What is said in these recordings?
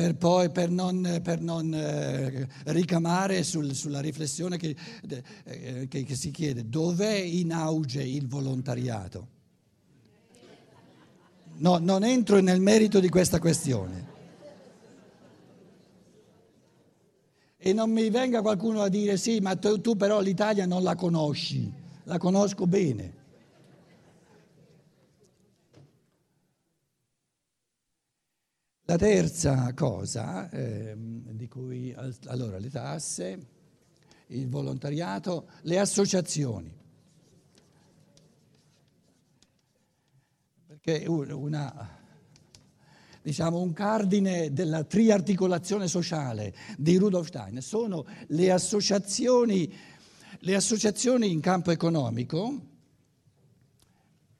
per poi per non, per non eh, ricamare sul, sulla riflessione che, eh, che, che si chiede dov'è in auge il volontariato. No, non entro nel merito di questa questione. E non mi venga qualcuno a dire sì, ma tu, tu però l'Italia non la conosci, la conosco bene. La terza cosa, eh, di cui allora le tasse, il volontariato, le associazioni. Perché una, diciamo, un cardine della triarticolazione sociale di Rudolf Stein sono le associazioni, le associazioni in campo economico.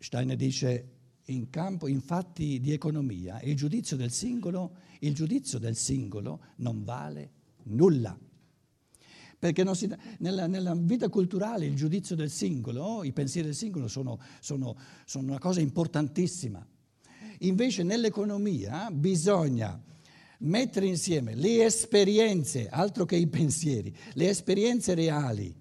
Stein dice in campo, in fatti di economia, il giudizio del singolo, il giudizio del singolo non vale nulla. Perché si, nella, nella, vita culturale il giudizio del singolo, i pensieri del singolo sono, sono, sono una cosa importantissima. Invece nell'economia bisogna mettere insieme le esperienze, altro che i pensieri, le esperienze reali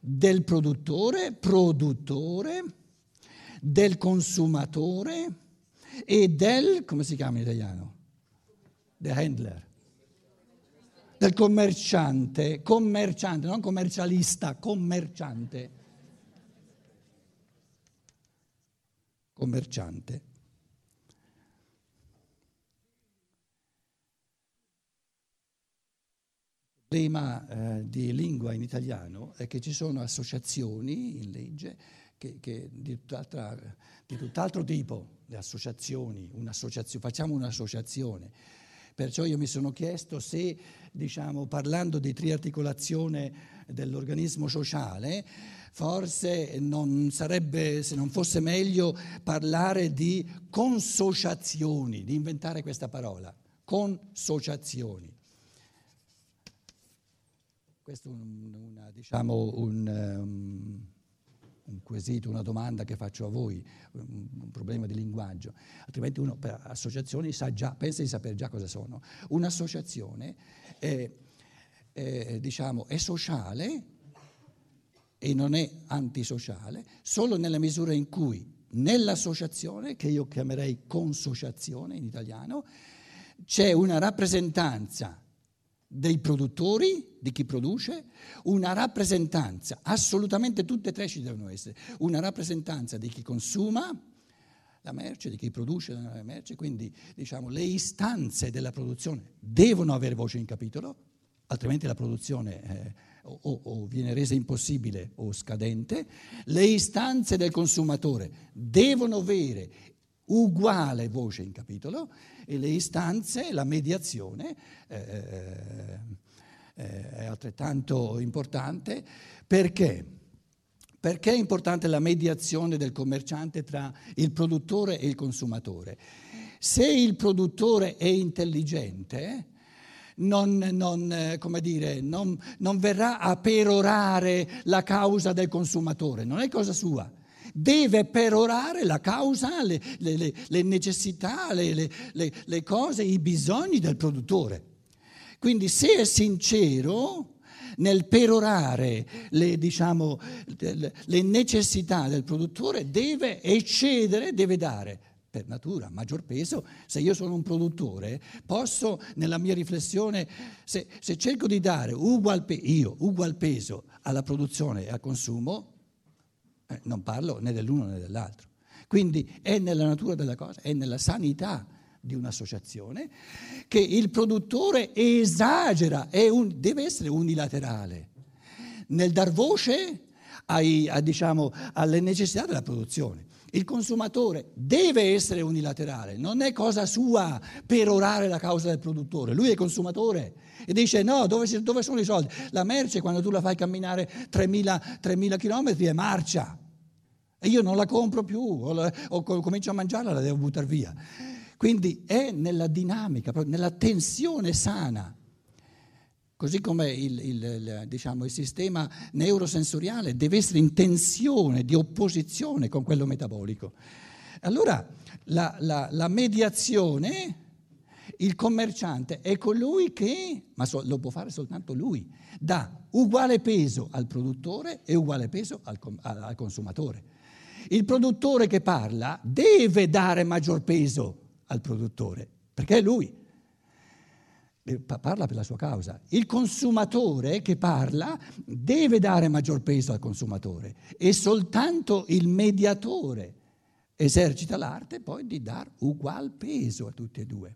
del produttore, produttore, del consumatore e del, come si chiama in italiano? The handler. Del commerciante, commerciante, non commercialista, commerciante. Commerciante. Il problema eh, di lingua in italiano è che ci sono associazioni in legge che, che di, tutt'altro tipo, le associazioni, un'associazione, facciamo un'associazione. Perciò io mi sono chiesto se, diciamo, parlando di triarticolazione dell'organismo sociale, forse non sarebbe, se non fosse meglio, parlare di consociazioni, di inventare questa parola, consociazioni. Questo è un, una, diciamo, un, um, un, quesito, una domanda che faccio a voi, un, problema di linguaggio. Altrimenti uno per associazioni sa già, pensa di sapere già cosa sono. Un'associazione è, è, diciamo, è sociale e non è antisociale solo nella misura in cui nell'associazione, che io chiamerei consociazione in italiano, c'è una rappresentanza dei produttori, di chi produce, una rappresentanza, assolutamente tutte e tre ci devono essere, una rappresentanza di chi consuma la merce, di chi produce la merce, quindi diciamo le istanze della produzione devono avere voce in capitolo, altrimenti la produzione eh, o, o viene resa impossibile o scadente, le istanze del consumatore devono avere uguale voce in capitolo e le istanze, la mediazione eh, eh, è altrettanto importante perché? Perché è importante la mediazione del commerciante tra il produttore e il consumatore? Se il produttore è intelligente, non, non, eh, dire, non, non verrà a perorare la causa del consumatore, non è cosa sua deve perorare la causa, le, le, le necessità, le, le, cose, i bisogni del produttore. Quindi se è sincero nel perorare le, diciamo, le necessità del produttore, deve eccedere, deve dare per natura maggior peso. Se io sono un produttore, posso nella mia riflessione, se, se cerco di dare ugual, io, ugual peso alla produzione e al consumo, eh, non parlo né dell'uno né dell'altro. Quindi è nella natura della cosa, è nella sanità di un'associazione che il produttore esagera, un, deve essere unilaterale nel dar voce ai, a, diciamo, alle necessità della produzione. Il consumatore deve essere unilaterale, non è cosa sua perorare la causa del produttore, lui è consumatore e dice no, dove, dove sono i soldi? La merce quando tu la fai camminare 3.000, 3.000 km è marcia e io non la compro più o, la, o comincio a mangiarla la devo buttare via. Quindi è nella dinamica, nella tensione sana. Così come il, il, il, diciamo, il, sistema neurosensoriale deve essere in tensione, di opposizione con quello metabolico. Allora la, la, la mediazione il commerciante è colui che, ma so, lo può fare soltanto lui, dà uguale peso al produttore e uguale peso al, al consumatore. Il produttore che parla deve dare maggior peso al produttore, perché è lui. Parla per la sua causa. Il consumatore che parla deve dare maggior peso al consumatore e soltanto il mediatore esercita l'arte poi di dar ugual peso a tutti e due.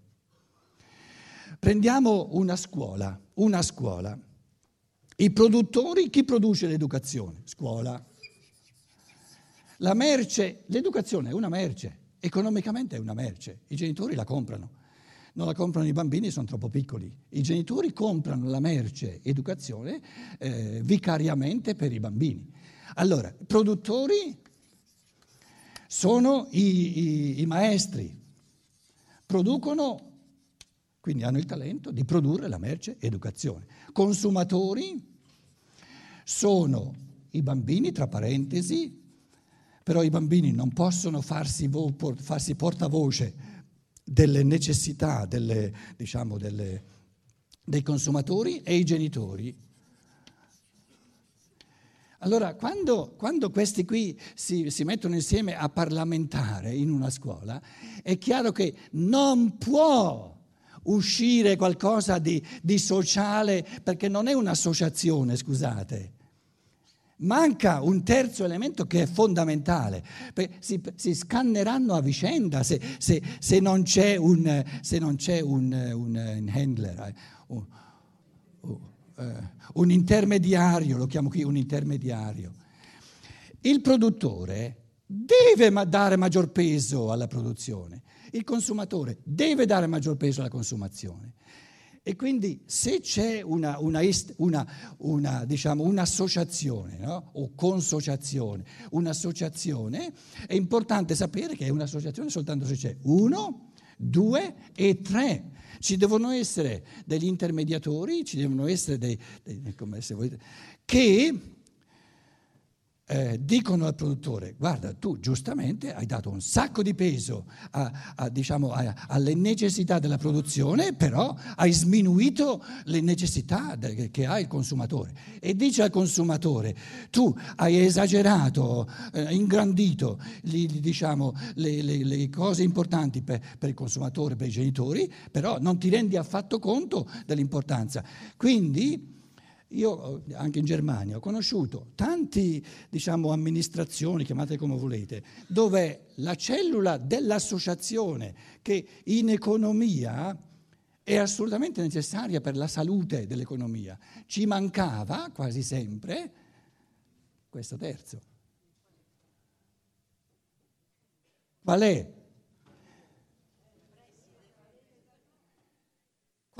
Prendiamo una scuola, una scuola. I produttori, chi produce l'educazione? Scuola. La merce, l'educazione è una merce, economicamente è una merce, i genitori la comprano. Non la comprano i bambini, sono troppo piccoli. I genitori comprano la merce educazione eh, vicariamente per i bambini. Allora, produttori sono i, i, i maestri, producono quindi hanno il talento di produrre la merce educazione. Consumatori sono i bambini, tra parentesi, però i bambini non possono farsi, vo, farsi portavoce delle necessità delle, diciamo, delle, dei consumatori e i genitori. Allora, quando, quando questi qui si, si, mettono insieme a parlamentare in una scuola, è chiaro che non può uscire qualcosa di, di sociale, perché non è un'associazione, scusate. Manca un terzo elemento che è fondamentale, si, si scanneranno a vicenda se, se, se non c'è un, non c'è un, un, handler, eh, un, eh, un intermediario, lo chiamo qui un intermediario. Il produttore deve dare maggior peso alla produzione il consumatore deve dare maggior peso alla consumazione. E quindi se c'è una, una, una, una diciamo, un'associazione no? o consociazione, un'associazione, è importante sapere che è un'associazione soltanto se c'è uno, due e tre. Ci devono essere degli intermediatori, ci devono essere dei, dei come se volete, che eh, dicono al produttore, guarda, tu giustamente hai dato un sacco di peso a, a, diciamo, a, alle necessità della produzione, però hai sminuito le necessità de, che ha il consumatore. E dice al consumatore, tu hai esagerato, eh, ingrandito li, diciamo, le, le, le, cose importanti per, per il consumatore, per i genitori, però non ti rendi affatto conto dell'importanza. Quindi io anche in Germania ho conosciuto tante diciamo, amministrazioni, chiamate come volete, dove la cellula dell'associazione che in economia è assolutamente necessaria per la salute dell'economia, ci mancava quasi sempre questo terzo. Qual è?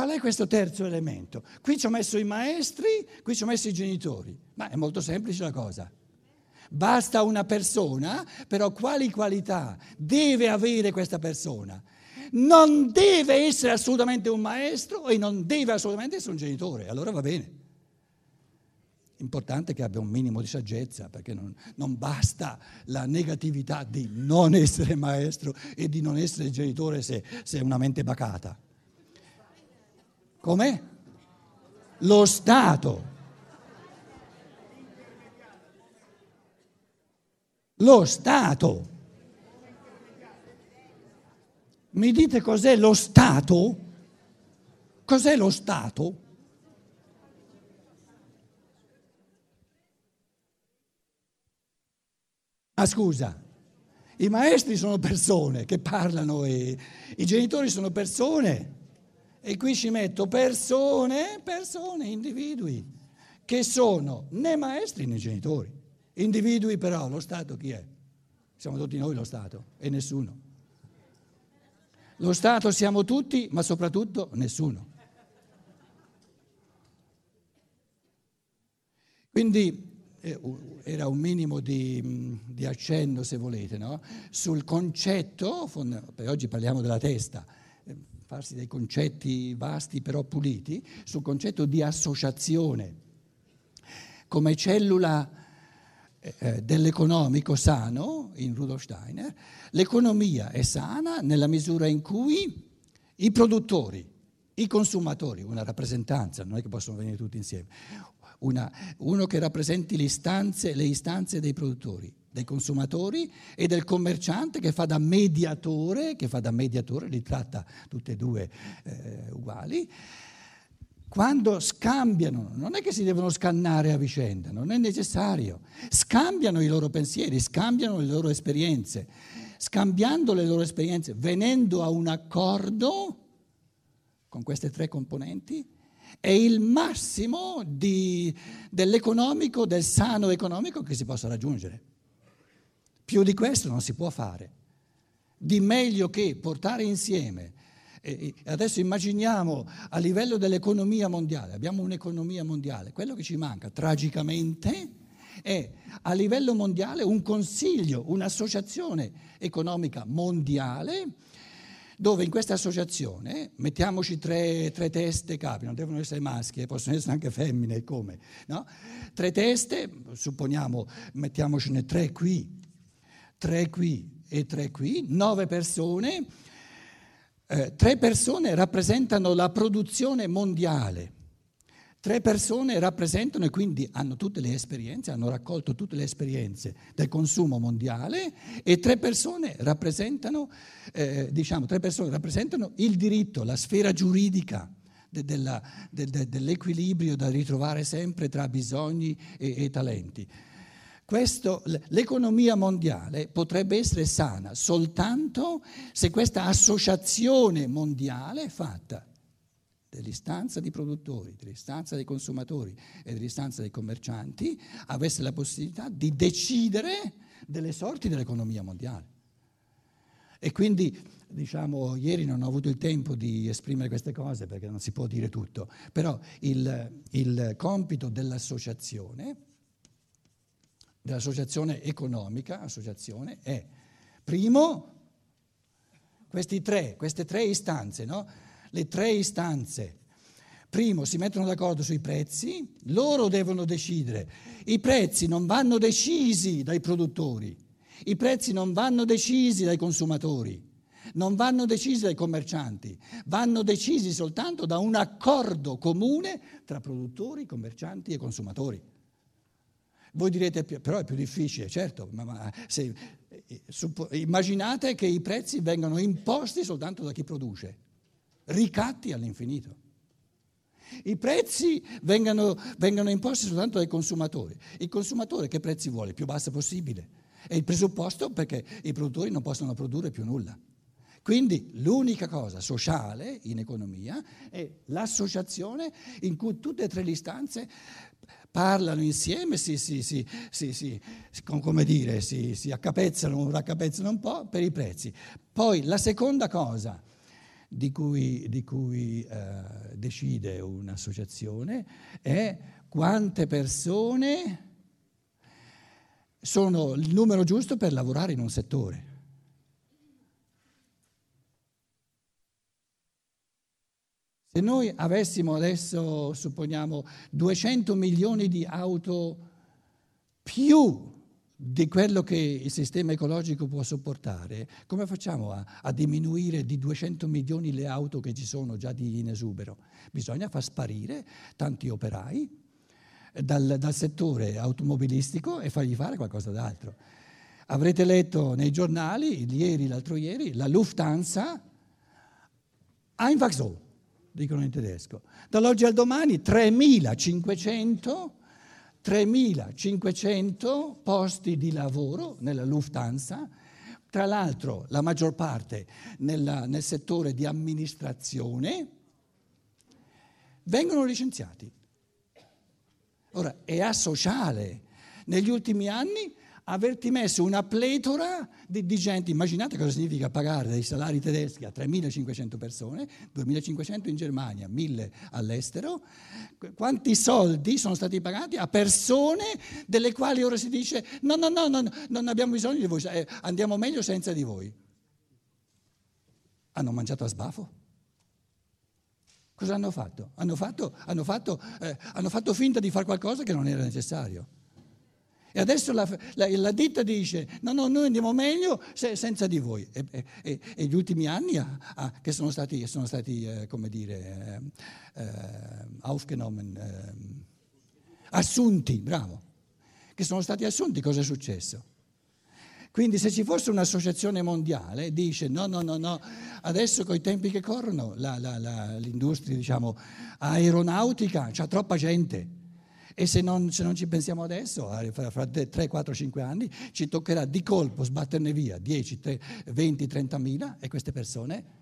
Qual è questo terzo elemento? Qui ci ho messo i maestri, qui ci ho messo i genitori, ma è molto semplice la cosa. Basta una persona, però quali qualità deve avere questa persona? Non deve essere assolutamente un maestro e non deve assolutamente essere un genitore, allora va bene. Importante che abbia un minimo di saggezza, perché non, non basta la negatività di non essere maestro e di non essere genitore se, se è una mente bacata. Come? Lo Stato. Lo Stato. Mi dite cos'è lo Stato? Cos'è lo Stato? Ma scusa, i maestri sono persone che parlano e i genitori sono persone e qui ci metto persone, persone, individui, che sono né maestri né genitori. Individui però, lo Stato chi è? Siamo tutti noi lo Stato e nessuno. Lo Stato siamo tutti, ma soprattutto nessuno. Quindi eh, era un minimo di, di accenno, se volete, no? sul concetto, oggi parliamo della testa, farsi dei concetti vasti però puliti, sul concetto di associazione. Come cellula eh, eh, dell'economico sano, in Rudolf Steiner, l'economia è sana nella misura in cui i produttori, i consumatori, una rappresentanza, non è che possono venire tutti insieme, una, uno che rappresenti le istanze, le istanze dei produttori, dei consumatori e del commerciante che fa da mediatore, che fa da mediatore, li tratta tutte e due eh, uguali. Quando scambiano, non è che si devono scannare a vicenda, non è necessario, scambiano i loro pensieri, scambiano le loro esperienze, scambiando le loro esperienze, venendo a un accordo con queste tre componenti, è il massimo di, dell'economico, del sano economico che si possa raggiungere. Più di questo non si può fare. Di meglio che portare insieme. E adesso immaginiamo a livello dell'economia mondiale, abbiamo un'economia mondiale, quello che ci manca tragicamente è a livello mondiale un consiglio, un'associazione economica mondiale dove in questa associazione mettiamoci tre, tre teste capi, non devono essere maschi, eh, possono essere anche femmine, come? No? Tre teste, supponiamo, mettiamocene tre qui, tre qui e tre qui, nove persone, eh, tre persone rappresentano la produzione mondiale. Tre persone rappresentano e quindi hanno tutte le esperienze, hanno raccolto tutte le esperienze del consumo mondiale e tre persone rappresentano, eh, diciamo, tre persone rappresentano il diritto, la sfera giuridica de, della, de, de, dell'equilibrio da ritrovare sempre tra bisogni e, e talenti. Questo, l'economia mondiale potrebbe essere sana soltanto se questa associazione mondiale è fatta dell'istanza dei produttori, dell'istanza dei consumatori e dell'istanza dei commercianti avesse la possibilità di decidere delle sorti dell'economia mondiale. E quindi, diciamo, ieri non ho avuto il tempo di esprimere queste cose perché non si può dire tutto, però il, il compito dell'associazione, dell'associazione economica, associazione, è, primo, tre, queste tre istanze, no? le tre istanze. Primo, si mettono d'accordo sui prezzi, loro devono decidere. I prezzi non vanno decisi dai produttori, i prezzi non vanno decisi dai consumatori, non vanno decisi dai commercianti, vanno decisi soltanto da un accordo comune tra produttori, commercianti e consumatori. Voi direte, però è più difficile, certo, ma, se, eh, immaginate che i prezzi vengano imposti soltanto da chi produce ricatti all'infinito. I prezzi vengono, vengono, imposti soltanto dai consumatori. Il consumatore che prezzi vuole? Più basso possibile. È il presupposto perché i produttori non possono produrre più nulla. Quindi l'unica cosa sociale in economia è l'associazione in cui tutte e tre le istanze parlano insieme, si, si, si, si come dire, si, accapezzano, raccapezzano un po' per i prezzi. Poi la seconda cosa di cui, di cui eh, decide un'associazione è quante persone sono il numero giusto per lavorare in un settore. Se noi avessimo adesso, supponiamo, 200 milioni di auto più di quello che il sistema ecologico può sopportare, come facciamo a, a, diminuire di 200 milioni le auto che ci sono già di in esubero? Bisogna far sparire tanti operai dal, dal settore automobilistico e fargli fare qualcosa d'altro. Avrete letto nei giornali, ieri, l'altro ieri, la Lufthansa, einfach so, dicono in tedesco. Dall'oggi al domani 3.500 3.500 posti di lavoro nella Lufthansa, tra l'altro la maggior parte nella, nel settore di amministrazione, vengono licenziati. Ora, è asociale. Negli ultimi anni averti messo una pletora di, di, gente, immaginate cosa significa pagare dei salari tedeschi a 3.500 persone, 2.500 in Germania, 1.000 all'estero, quanti soldi sono stati pagati a persone delle quali ora si dice no, no, no, no non abbiamo bisogno di voi, eh, andiamo meglio senza di voi. Hanno mangiato a sbafo? Cosa hanno fatto? Hanno fatto, hanno fatto, eh, hanno fatto finta di fare qualcosa che non era necessario. E adesso la, la, la, ditta dice, no, no, noi andiamo meglio se, senza di voi. E, e, e, gli ultimi anni ah, che sono stati, sono stati eh, come dire, eh, eh, aufgenommen, eh, assunti, bravo, che sono stati assunti, cosa è successo? Quindi se ci fosse un'associazione mondiale, dice no, no, no, no, adesso con i tempi che corrono la, l'industria diciamo, aeronautica ha troppa gente e se non, se non, ci pensiamo adesso, fra 3, 4, 5 anni, ci toccherà di colpo sbatterne via 10, 3, 20, 30 mila e queste persone...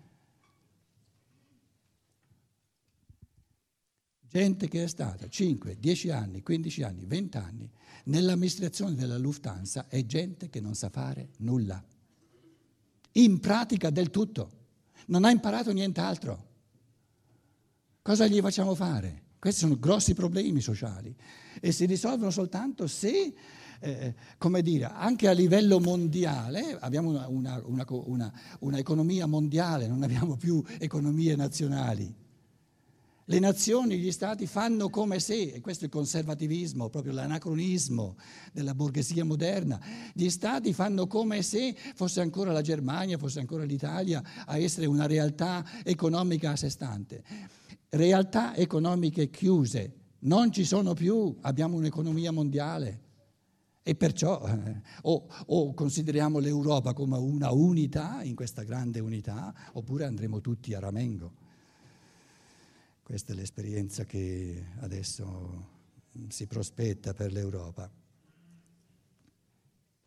Gente che è stata 5, 10 anni, 15 anni, 20 anni nell'amministrazione della Lufthansa è gente che non sa fare nulla. In pratica del tutto. Non ha imparato nient'altro. Cosa gli facciamo fare? Questi sono grossi problemi sociali e si risolvono soltanto se, eh, come dire, anche a livello mondiale, abbiamo una, una, una, una economia mondiale, non abbiamo più economie nazionali. Le nazioni, gli stati fanno come se, e questo è il conservativismo, proprio l'anacronismo della borghesia moderna, gli stati fanno come se fosse ancora la Germania, fosse ancora l'Italia a essere una realtà economica a sé stante realtà economiche chiuse, non ci sono più, abbiamo un'economia mondiale e perciò eh, o, o, consideriamo l'Europa come una unità, in questa grande unità, oppure andremo tutti a ramengo. Questa è l'esperienza che adesso si prospetta per l'Europa.